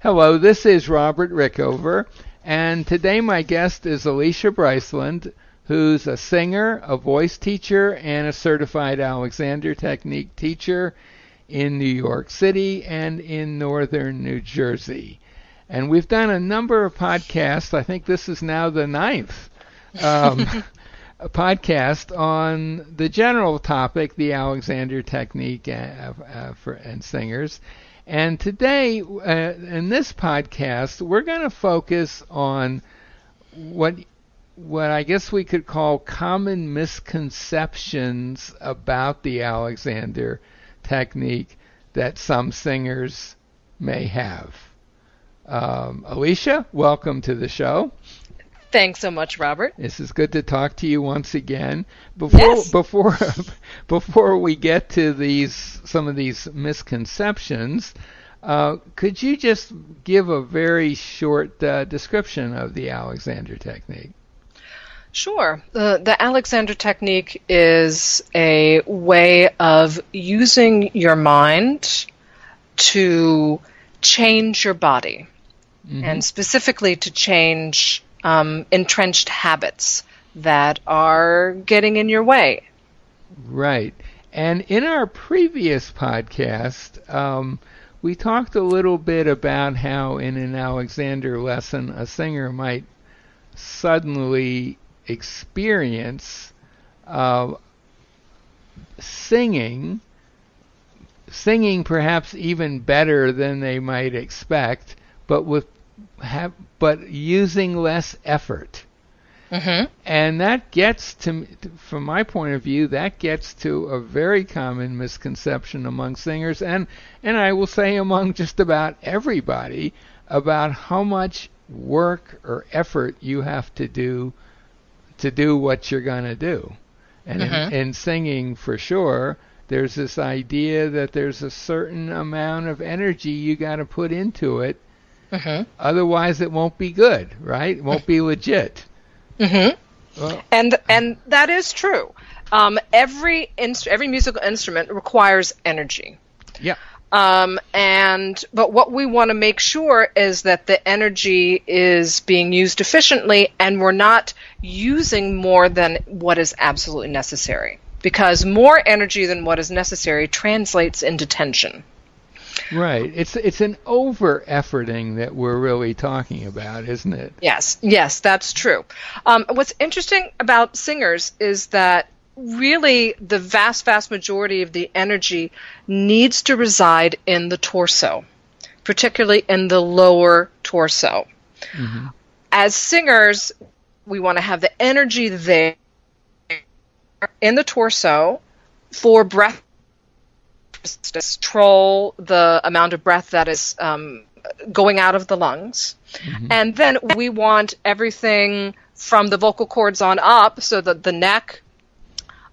Hello, this is Robert Rickover, and today my guest is Alicia Bryceland, who's a singer, a voice teacher, and a certified Alexander Technique teacher in New York City and in northern New Jersey. And we've done a number of podcasts. I think this is now the ninth um, podcast on the general topic, the Alexander Technique uh, uh, for, and singers. And today, uh, in this podcast, we're going to focus on what what I guess we could call common misconceptions about the Alexander technique that some singers may have. Um, Alicia, welcome to the show. Thanks so much, Robert. This is good to talk to you once again. Before yes. before before we get to these some of these misconceptions, uh, could you just give a very short uh, description of the Alexander technique? Sure. The, the Alexander technique is a way of using your mind to change your body, mm-hmm. and specifically to change um, entrenched habits that are getting in your way. Right. And in our previous podcast, um, we talked a little bit about how in an Alexander lesson a singer might suddenly experience uh, singing, singing perhaps even better than they might expect, but with have, but using less effort. Mm-hmm. And that gets to, from my point of view, that gets to a very common misconception among singers, and and I will say among just about everybody about how much work or effort you have to do to do what you're going to do. And mm-hmm. in, in singing, for sure, there's this idea that there's a certain amount of energy you got to put into it Mm-hmm. Otherwise, it won't be good, right? It won't be legit. Mm-hmm. Well, and and that is true. Um, every inst- every musical instrument requires energy. Yeah. Um, and but what we want to make sure is that the energy is being used efficiently, and we're not using more than what is absolutely necessary. Because more energy than what is necessary translates into tension. Right. It's it's an over efforting that we're really talking about, isn't it? Yes. Yes, that's true. Um, what's interesting about singers is that really the vast, vast majority of the energy needs to reside in the torso, particularly in the lower torso. Mm-hmm. As singers, we want to have the energy there in the torso for breath control the amount of breath that is um, going out of the lungs. Mm-hmm. And then we want everything from the vocal cords on up, so that the neck,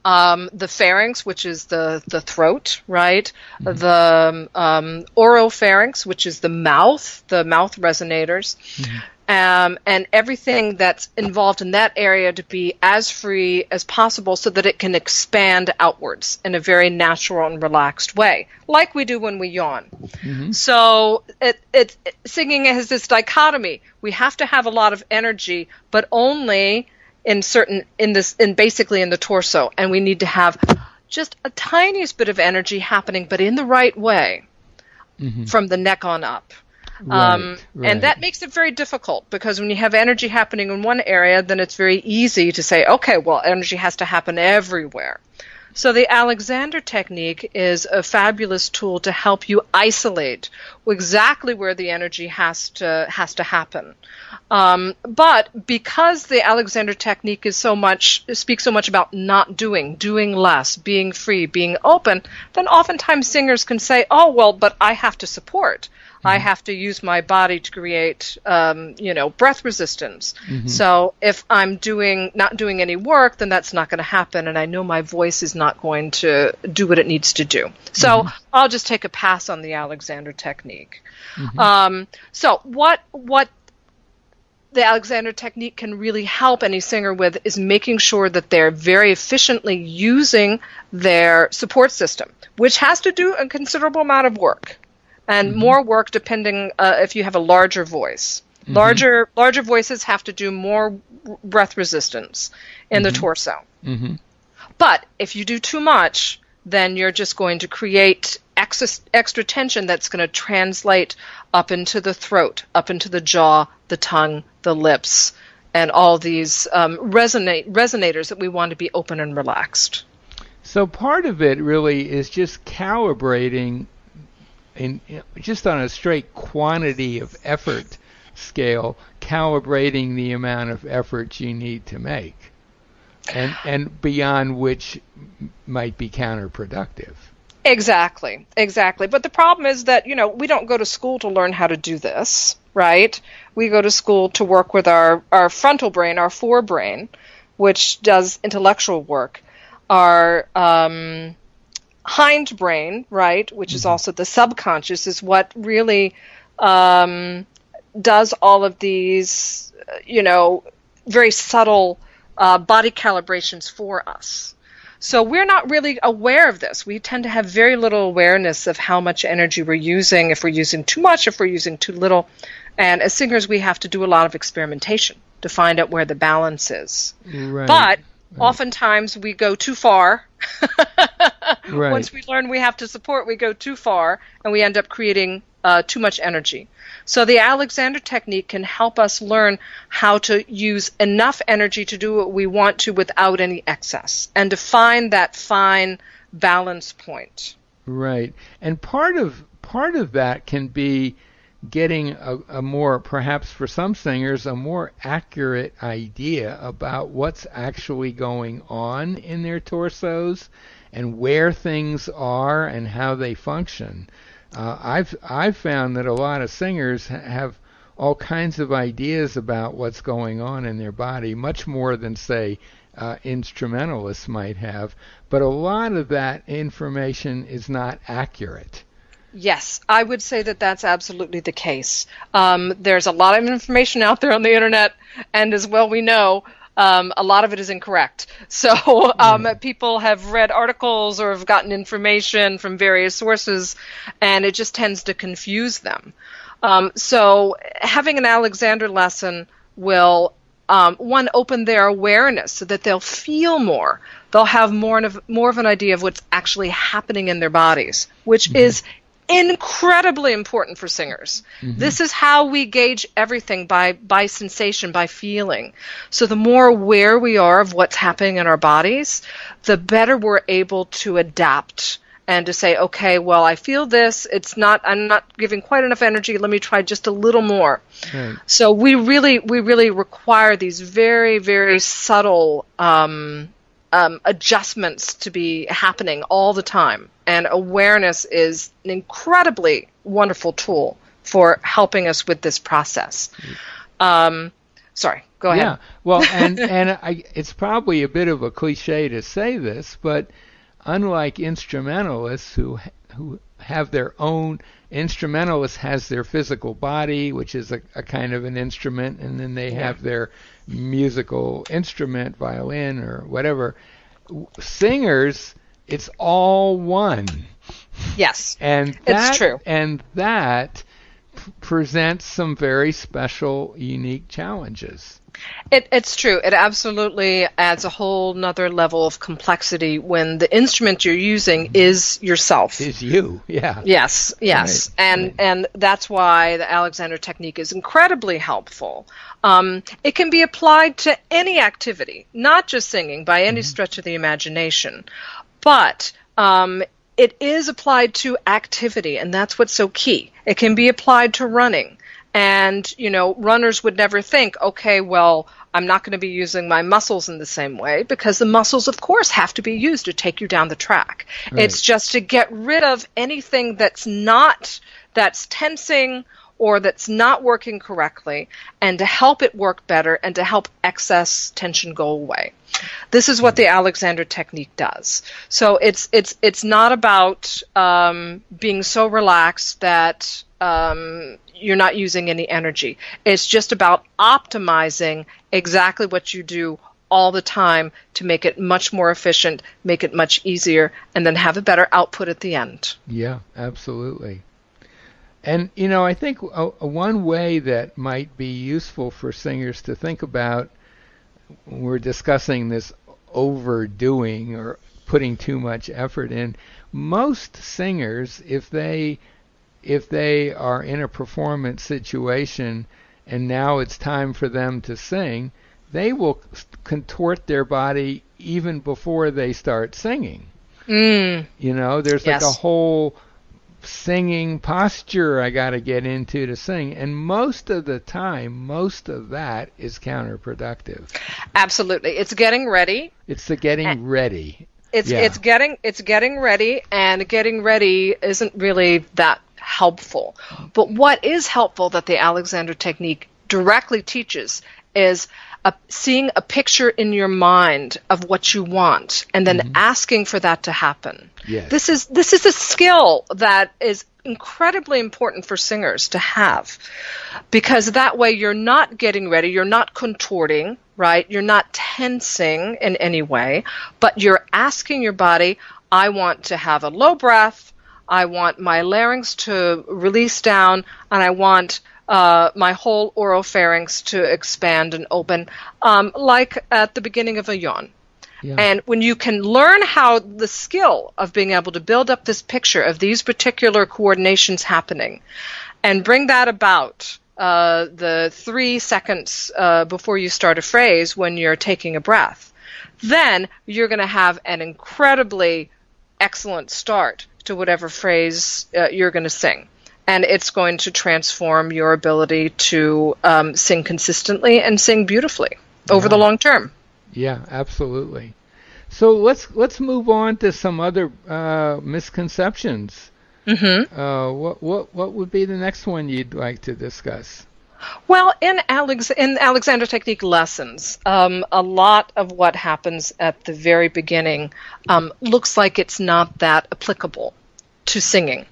um, the pharynx, which is the, the throat, right? Mm-hmm. The um, oropharynx, which is the mouth, the mouth resonators. Mm-hmm um, and everything that's involved in that area to be as free as possible so that it can expand outwards in a very natural and relaxed way, like we do when we yawn. Mm-hmm. So it, it, it, singing has this dichotomy. We have to have a lot of energy, but only in certain in this in basically in the torso, and we need to have just a tiniest bit of energy happening, but in the right way, mm-hmm. from the neck on up. Right, um, right. And that makes it very difficult because when you have energy happening in one area, then it's very easy to say, okay, well, energy has to happen everywhere. So the Alexander technique is a fabulous tool to help you isolate exactly where the energy has to has to happen. Um, but because the Alexander technique is so much speaks so much about not doing, doing less, being free, being open, then oftentimes singers can say, "Oh well, but I have to support." I have to use my body to create, um, you know, breath resistance. Mm-hmm. So if I'm doing not doing any work, then that's not going to happen, and I know my voice is not going to do what it needs to do. So Mm-hmm. I'll just take a pass on the Alexander technique. Mm-hmm. Um, so what what the Alexander technique can really help any singer with is making sure that they're very efficiently using their support system, which has to do a considerable amount of work and mm-hmm. more work depending uh, if you have a larger voice. Mm-hmm. Larger larger voices have to do more breath resistance in the mm-hmm. torso. Mm-hmm. But if you do too much, then you're just going to create extra, extra tension that's going to translate up into the throat, up into the jaw, the tongue, the lips, and all these um, resonate resonators that we want to be open and relaxed. So part of it really is just calibrating, in just on a straight quantity of effort scale, calibrating the amount of effort you need to make, and and beyond which might be counterproductive. Exactly, exactly. But the problem is that, you know, we don't go to school to learn how to do this, right? We go to school to work with our, our frontal brain, our forebrain, which does intellectual work, our um, hind brain, right, which mm-hmm. is also the subconscious, is what really um, does all of these, you know, very subtle uh, body calibrations for us. So we're not really aware of this. We tend to have very little awareness of how much energy we're using, if we're using too much, if we're using too little. And as singers, we have to do a lot of experimentation to find out where the balance is. Right. But oftentimes we go too far. right. Once we learn we have to support, we go too far, and we end up creating uh, too much energy. So the Alexander technique can help us learn how to use enough energy to do what we want to without any excess and to find that fine balance point. Right. And part of part of that can be getting a, a, more, perhaps for some singers, a more accurate idea about what's actually going on in their torsos and where things are and how they function. Uh, I've I've found that a lot of singers have all kinds of ideas about what's going on in their body, much more than say uh, instrumentalists might have. But a lot of that information is not accurate. Yes, I would say that that's absolutely the case. Um, there's a lot of information out there on the internet, and as well we know, um, a lot of it is incorrect. So um, mm. people have read articles or have gotten information from various sources, and it just tends to confuse them. Um, so having an Alexander lesson will um, one open their awareness so that they'll feel more. They'll have more of more of an idea of what's actually happening in their bodies, which mm-hmm. is incredibly important for singers. Mm-hmm. This is how we gauge everything by by sensation, by feeling. So the more aware we are of what's happening in our bodies, the better we're able to adapt and to say, okay, well, I feel this. It's not. I'm not giving quite enough energy. Let me try just a little more. Right. So we really, we really require these very, very subtle um, um, adjustments to be happening all the time. And awareness is an incredibly wonderful tool for helping us with this process. Um, sorry, go ahead. Yeah, well, and and I, it's probably a bit of a cliche to say this, but unlike instrumentalists who who have their own instrumentalist has their physical body, which is a, a kind of an instrument, and then they have their musical instrument, violin or whatever. Singers, it's all one. Yes, and that, it's true. And that presents some very special, unique challenges. It, it's true. It absolutely adds a whole nother level of complexity when the instrument you're using is yourself. Is you, yeah. Yes, yes, right. and right. and that's why the Alexander technique is incredibly helpful. Um, it can be applied to any activity, not just singing, by any mm-hmm. stretch of the imagination, but um, it is applied to activity, and that's what's so key. It can be applied to running. And, you know, runners would never think, okay, well, I'm not going to be using my muscles in the same way because the muscles, of course, have to be used to take you down the track. Right. It's just to get rid of anything that's not, that's tensing or that's not working correctly and to help it work better and to help excess tension go away. This is what the Alexander technique does. So it's it's it's not about um, being so relaxed that um, you're not using any energy. It's just about optimizing exactly what you do all the time to make it much more efficient, make it much easier, and then have a better output at the end. Yeah, absolutely. And you know, I think a, a one way that might be useful for singers to think about we're discussing this overdoing or putting too much effort in. Most singers, if they if they are in a performance situation and now it's time for them to sing, they will contort their body even before they start singing. Mm. You know, there's Yes. like a whole singing posture I got to get into to sing, and most of the time, most of that is counterproductive. Absolutely. It's getting ready. It's the getting And- ready. It's Yeah. it's getting it's getting ready and getting ready isn't really that helpful. But what is helpful that the Alexander technique directly teaches is a, seeing a picture in your mind of what you want and then mm-hmm. asking for that to happen. Yes. This is this is a skill that is incredibly important for singers to have because that way you're not getting ready, you're not contorting, right? You're not tensing in any way, but you're asking your body, I want to have a low breath, I want my larynx to release down, and I want uh, my whole oropharynx to expand and open, um, like at the beginning of a yawn. Yeah. And when you can learn how the skill of being able to build up this picture of these particular coordinations happening and bring that about uh, the three seconds uh, before you start a phrase when you're taking a breath, then you're going to have an incredibly excellent start to whatever phrase uh, you're going to sing. And it's going to transform your ability to um, sing consistently and sing beautifully over the long term. Yeah, absolutely. So let's let's move on to some other uh, misconceptions. Mm-hmm. Uh, what what what would be the next one you'd like to discuss? Well, in Alex in Alexander Technique lessons, um, a lot of what happens at the very beginning um, looks like it's not that applicable to singing,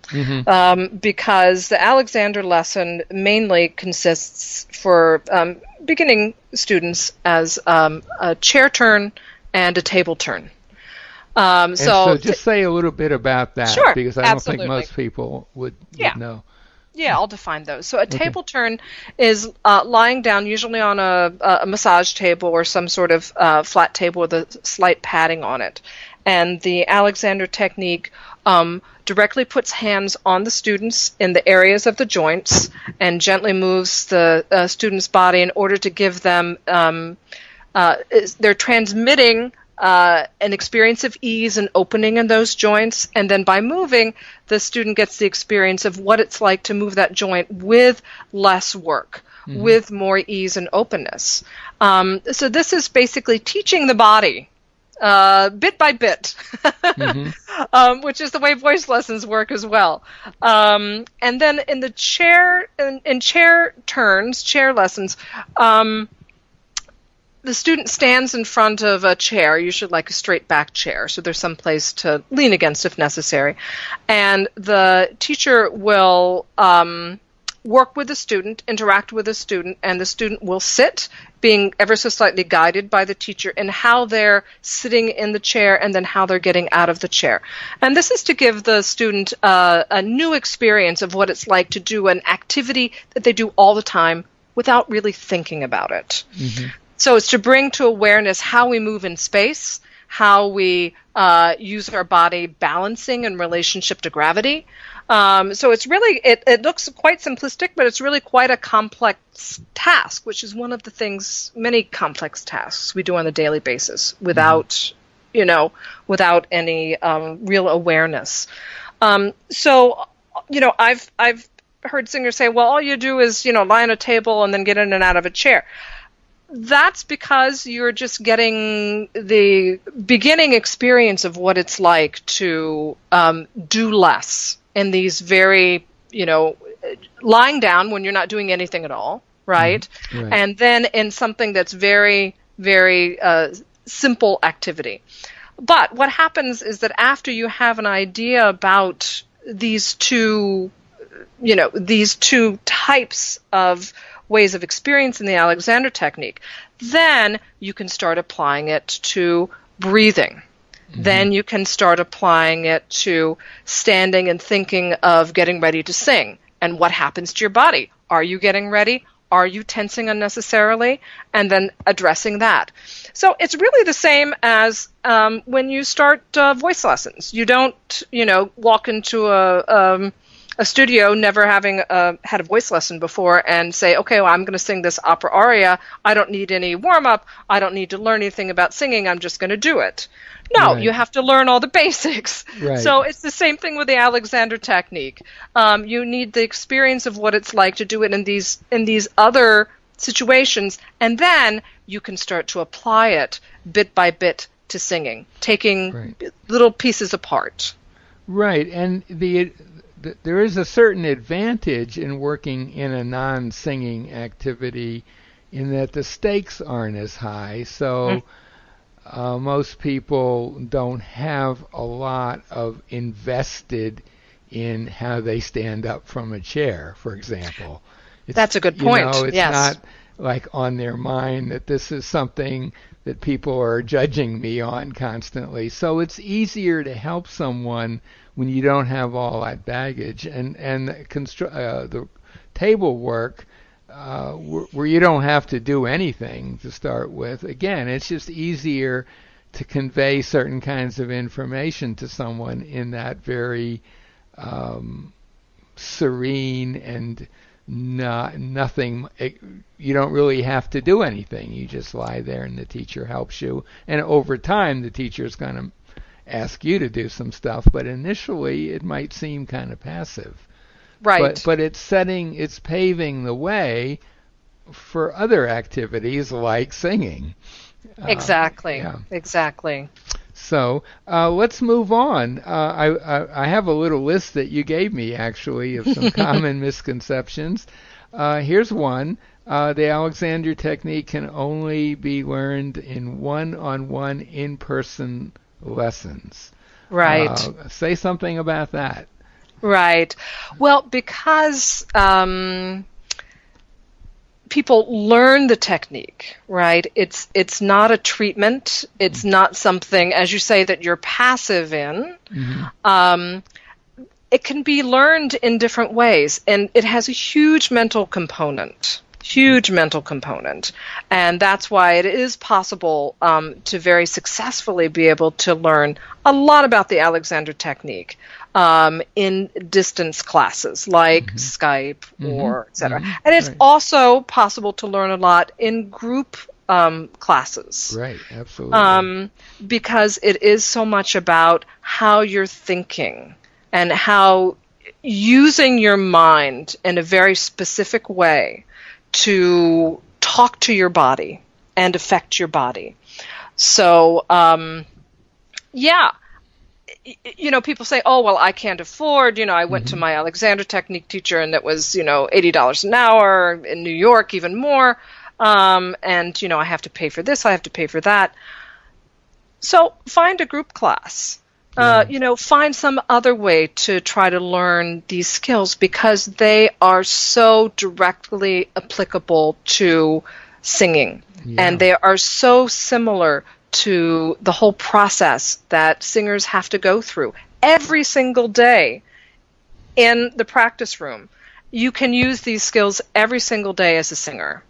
um, because the Alexander lesson mainly consists for um, beginning students as um, a chair turn and a table turn. Um, so, so just say a little bit about that Sure, because I don't think most people would, would Yeah. know. Yeah, I'll define those. So a table turn is uh, lying down, usually on a, a massage table or some sort of uh, flat table with a slight padding on it. And the Alexander technique um, directly puts hands on the students in the areas of the joints and gently moves the uh, student's body in order to give them. Um, uh, they're transmitting uh, an experience of ease and opening in those joints, and then by moving, the student gets the experience of what it's like to move that joint with less work, with more ease and openness. Um, so this is basically teaching the body. Uh, bit by bit, um, which is the way voice lessons work as well. Um, and then in the chair, in, in chair turns, chair lessons, um, the student stands in front of a chair, usually like a straight back chair, so there's some place to lean against if necessary. And the teacher will um, work with the student, interact with the student, and the student will sit, being ever so slightly guided by the teacher in how they're sitting in the chair and then how they're getting out of the chair. And this is to give the student uh, a new experience of what it's like to do an activity that they do all the time without really thinking about it. So it's to bring to awareness how we move in space, how we uh, use our body balancing in relationship to gravity. Um, so it's really it, it looks quite simplistic, but it's really quite a complex task, which is one of the things many complex tasks we do on a daily basis without you know without any um, real awareness. Um, so you know I've I've heard singers say, well, all you do is you know lie on a table and then get in and out of a chair that's because you're just getting the beginning experience of what it's like to um, do less in these very, you know, lying down when you're not doing anything at all, right? Right. And then in something that's very, very uh, simple activity. But what happens is that after you have an idea about these two you know these two types of ways of experiencing the Alexander technique, then you can start applying it to breathing. Then you can start applying it to standing and thinking of getting ready to sing. and what happens to your body. Are you getting ready? Are you tensing unnecessarily? And then addressing that. So it's really the same as um, when you start uh, voice lessons. You don't, you know, walk into a um, a studio never having uh, had a voice lesson before and say, okay, well, I'm going to sing this opera aria. I don't need any warm up. I don't need to learn anything about singing. I'm just going to do it. No, Right. you have to learn all the basics. Right. So it's the same thing with the Alexander technique. Um, you need the experience of what it's like to do it in these in these other situations, and then you can start to apply it bit by bit to singing, taking Right. little pieces apart. Right, and the, the there is a certain advantage in working in a non-singing activity, in that the stakes aren't as high. So uh, most people don't have a lot of invested in how they stand up from a chair, for example. It's, That's a good point. you know, it's yes. not like on their mind that this is something that people are judging me on constantly. So it's easier to help someone when you don't have all that baggage and and the constru- uh, the table work uh, where, where you don't have to do anything to start with. Again, it's just easier to convey certain kinds of information to someone in that very um, serene and not nothing it, you don't really have to do anything you just lie there and the teacher helps you and over time the teacher is going to ask you to do some stuff but initially it might seem kind of passive Right. but but it's setting it's paving the way for other activities like singing Uh, exactly. yeah. Exactly. so uh, let's move on. Uh, I, I I have a little list that you gave me actually of some common misconceptions. Uh, here's one: uh, the Alexander technique can only be learned in one-on-one in-person lessons. Right. Uh, say something about that. Right. Well, because um, people learn the technique, right? It's it's not a treatment. It's not something, as you say, that you're passive in. Um, it can be learned in different ways, and it has a huge mental component. Huge mental component, and that's why it is possible um, to very successfully be able to learn a lot about the Alexander technique um, in distance classes like Skype or etc. And it's Right. also possible to learn a lot in group um, classes Right. Absolutely. um, because it is so much about how you're thinking and how using your mind in a very specific way to talk to your body and affect your body. So, um, yeah. You know, people say, "Oh, well, I can't afford." You know, I went to my Alexander Technique teacher, and that was, you know, eighty dollars an hour in New York, even more. Um, and you know, I have to pay for this, I have to pay for that. So find a group class. Uh, you know, find some other way to try to learn these skills because they are so directly applicable to singing. Yeah. And they are so similar to the whole process that singers have to go through every single day in the practice room. You can use these skills every single day as a singer.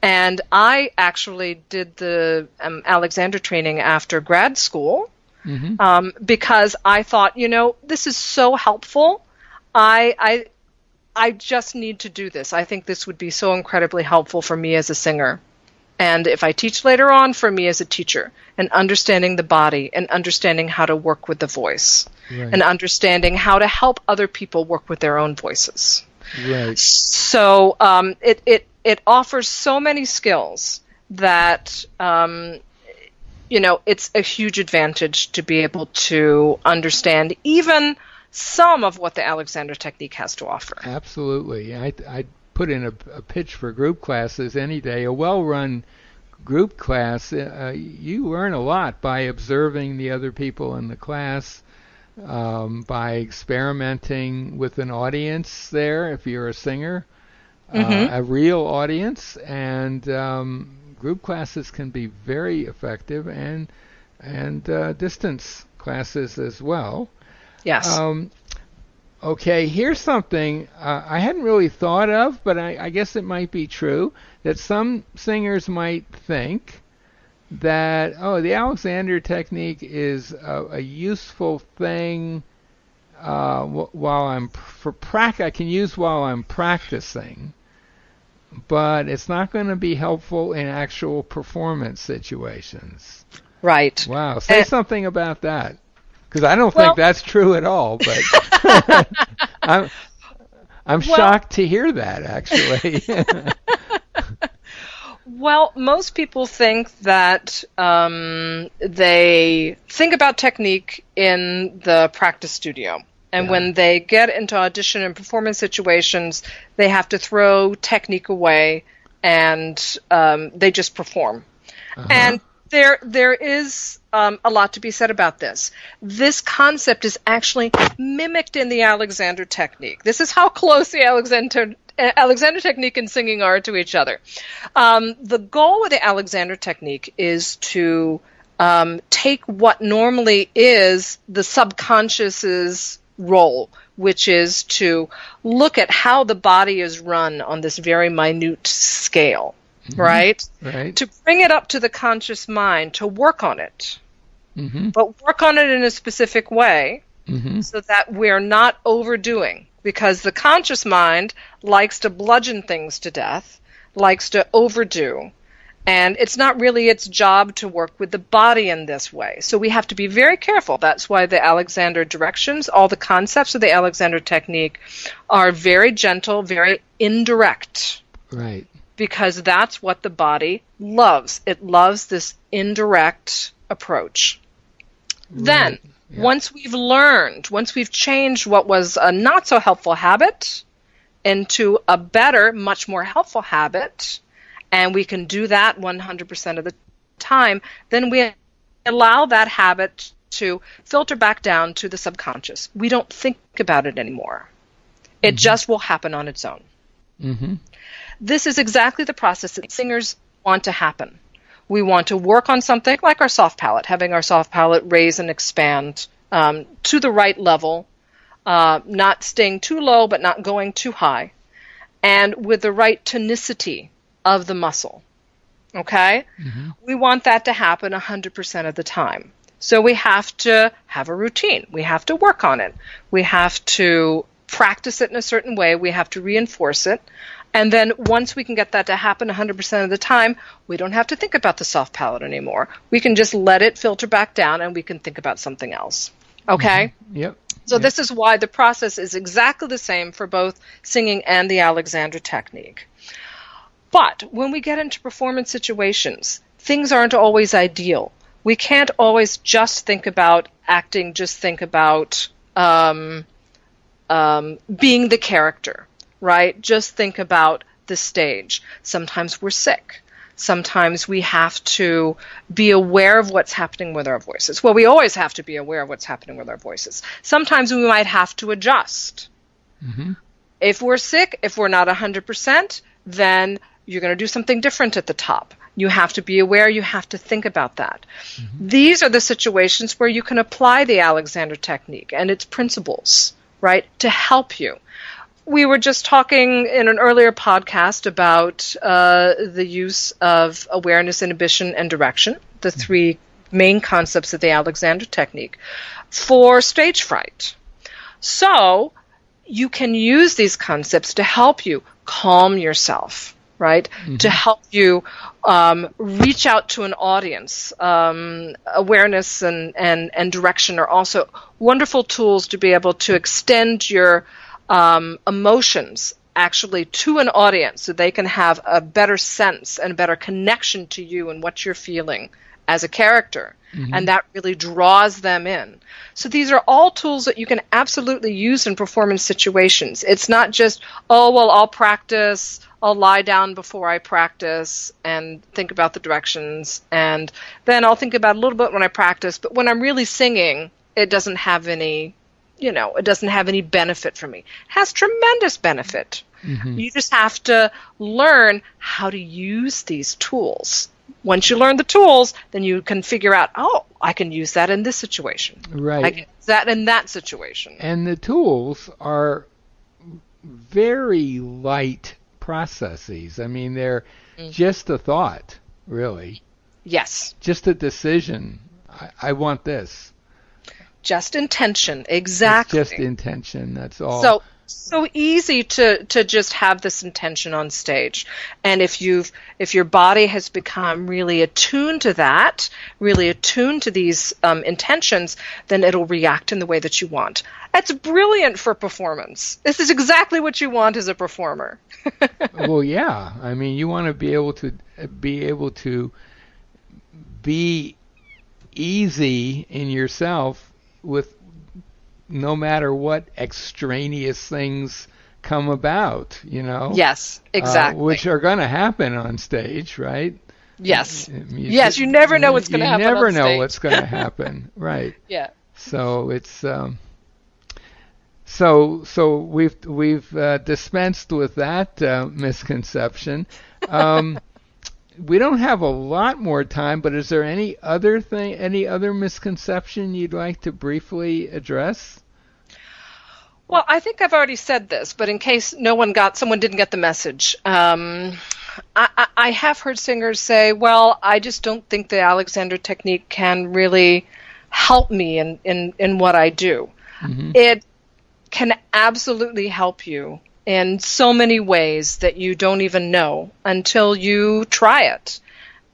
And I actually did the um, Alexander training after grad school Mhm. um, because I thought, you know, this is so helpful. I, I, I just need to do this. I think this would be so incredibly helpful for me as a singer. And if I teach later on, for me as a teacher, and understanding the body and understanding how to work with the voice Right. and understanding how to help other people work with their own voices. right. So um, it, it, it offers so many skills that um, you know it's a huge advantage to be able to understand even some of what the Alexander technique has to offer. Absolutely. I I put in a, a pitch for group classes any day. A well-run group class, uh, you learn a lot by observing the other people in the class, um, by experimenting with an audience there if you're a singer, Mhm. uh, a real audience, and um, group classes can be very effective and and uh, distance classes as well. Yes. Um, Okay, here's something uh, I hadn't really thought of, but I, I guess it might be true that some singers might think that oh, the Alexander technique is a, a useful thing uh, w- while I'm for prac I can use while I'm practicing, but it's not going to be helpful in actual performance situations. Right. Wow. Say Uh, something about that. Because I don't Well- think that's true at all, but I'm, I'm Well- shocked to hear that, actually. Well, most people think that um, they think about technique in the practice studio. And Yeah. when they get into audition and performance situations, they have to throw technique away and um, they just perform. And there, there is um, a lot to be said about this. This concept is actually mimicked in the Alexander technique. This is how close the Alexander Alexander technique and singing are to each other. Um, the goal with the Alexander technique is to um, take what normally is the subconscious's role, which is to look at how the body is run on this very minute scale, right? right? To bring it up to the conscious mind, to work on it, hmm but work on it in a specific way hmm so that we're not overdoing. Because the conscious mind likes to bludgeon things to death, likes to overdo, and it's not really its job to work with the body in this way. So we have to be very careful. That's why the Alexander directions, all the concepts of the Alexander technique are very gentle, very indirect Right. because that's what the body loves. It loves this indirect approach. Then, Yeah. once we've learned, once we've changed what was a not so helpful habit into a better, much more helpful habit, and we can do that 100% of the time, then we allow that habit to filter back down to the subconscious. We don't think about it anymore. It just will happen on its own hmm this is exactly the process that singers want to happen. We want to work on something like our soft palate, having our soft palate raise and expand um, to the right level, uh, not staying too low but not going too high, and with the right tonicity of the muscle. Okay? Mm-hmm. We want that to happen 100% of the time. So we have to have a routine. We have to work on it. We have to practice it in a certain way. We have to reinforce it. And then once we can get that to happen 100% of the time, we don't have to think about the soft palate anymore. We can just let it filter back down and we can think about something else. Okay? Mm-hmm. Yep. So Yeah. this is why the process is exactly the same for both singing and the Alexander technique. But when we get into performance situations, things aren't always ideal. We can't always just think about acting, just think about um, um, being the character, right? Just think about the stage. Sometimes we're sick. Sometimes we have to be aware of what's happening with our voices. Well, we always have to be aware of what's happening with our voices. Sometimes we might have to adjust. hmm If we're sick, if we're not 100%, then you're going to do something different at the top. You have to be aware, you have to think about that. These are the situations where you can apply the Alexander technique and its principles, right, to help you. We were just talking in an earlier podcast about uh, the use of awareness, inhibition, and direction, the three main concepts of the Alexander technique, for stage fright. So, you can use these concepts to help you calm yourself, right? To help you um, reach out to an audience. Um, awareness and, and, and direction are also wonderful tools to be able to extend your um, emotions actually to an audience so they can have a better sense and a better connection to you and what you're feeling as a character. And that really draws them in. So these are all tools that you can absolutely use in performance situations. It's not just, oh, well, I'll practice, I'll lie down before I practice and think about the directions, and then I'll think about a little bit when I practice, but when I'm really singing, it doesn't have any, you know, it doesn't have any benefit for me. It has tremendous benefit. Mm-hmm. You just have to learn how to use these tools once you learn the tools, then you can figure out, oh, I can use that in this situation. Right. I can use that in that situation. And the tools are very light processes. I mean, they're mm. just a thought, really. Yes. Just a decision. I, I want this. Just intention, exactly. It's just intention. That's all. So so easy to to just have this intention on stage. And if you've if your body has become really attuned to that really attuned to these um, intentions then it'll react in the way that you want. That's brilliant for performance. This is exactly what you want as a performer. Well yeah. I mean you want to be able to be able to be easy in yourself with no matter what extraneous things come about, you know. Yes, uh, exactly. Uh, which are going to happen on stage, right? Yes. yes, you never know what's going to happen. You never know what's going to happen, right? Yeah. So it's um, so so we've we've uh, dispensed with that uh, misconception. Um, we don't have a lot more time, but is there any other thing, any other misconception you'd like to briefly address? Well, I think I've already said this, but in case no one got, someone didn't get the message, um, I, I have heard singers say, "Well, I just don't think the Alexander technique can really help me in in, in what I do." Mm-hmm. It can absolutely help you in so many ways that you don't even know until you try it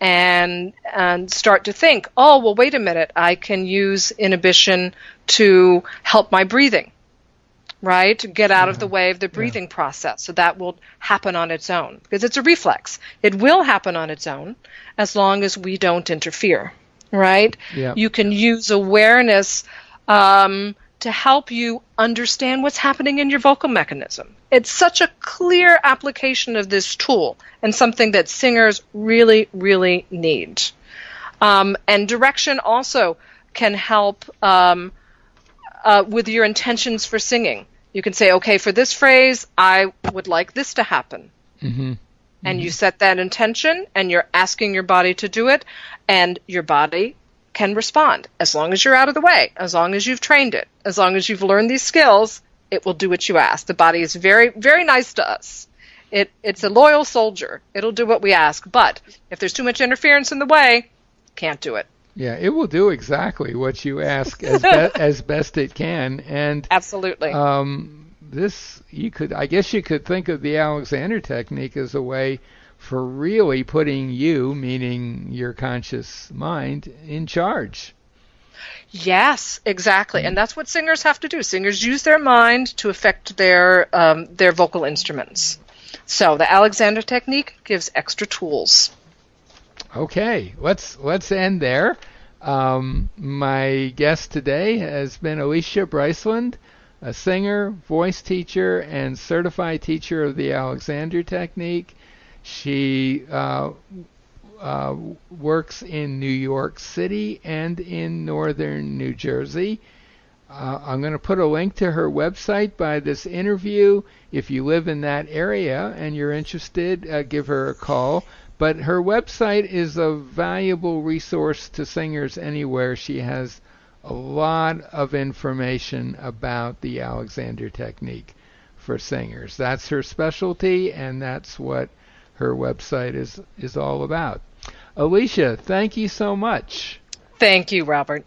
and and start to think, oh well, wait a minute, I can use inhibition to help my breathing, right? To get out of the way of the breathing yeah. process, so that will happen on its own because it's a reflex. It will happen on its own as long as we don't interfere, right? Yeah. You can use awareness. Um, to help you understand what's happening in your vocal mechanism. It's such a clear application of this tool and something that singers really, really need. Um, and direction also can help um, uh, with your intentions for singing. You can say, okay, for this phrase, I would like this to happen. Mm-hmm. And mm-hmm. you set that intention and you're asking your body to do it, and your body can respond as long as you're out of the way, as long as you've trained it, as long as you've learned these skills, it will do what you ask. The body is very, very nice to us. It, it's a loyal soldier. It'll do what we ask. But if there's too much interference in the way, can't do it. Yeah, it will do exactly what you ask as, be- as best it can. And absolutely. Um, this you could, I guess, you could think of the Alexander technique as a way for really putting you, meaning your conscious mind, in charge. Yes, exactly, and that's what singers have to do. Singers use their mind to affect their um, their vocal instruments. So the Alexander technique gives extra tools. Okay, let's let's end there. Um, my guest today has been Alicia Bryceland, a singer, voice teacher, and certified teacher of the Alexander technique. She uh, uh, works in New York City and in northern New Jersey. Uh, I'm going to put a link to her website by this interview. If you live in that area and you're interested, uh, give her a call. But her website is a valuable resource to singers anywhere. She has a lot of information about the Alexander technique for singers. That's her specialty, and that's what her website is is all about. Alicia, thank you so much. Thank you, Robert.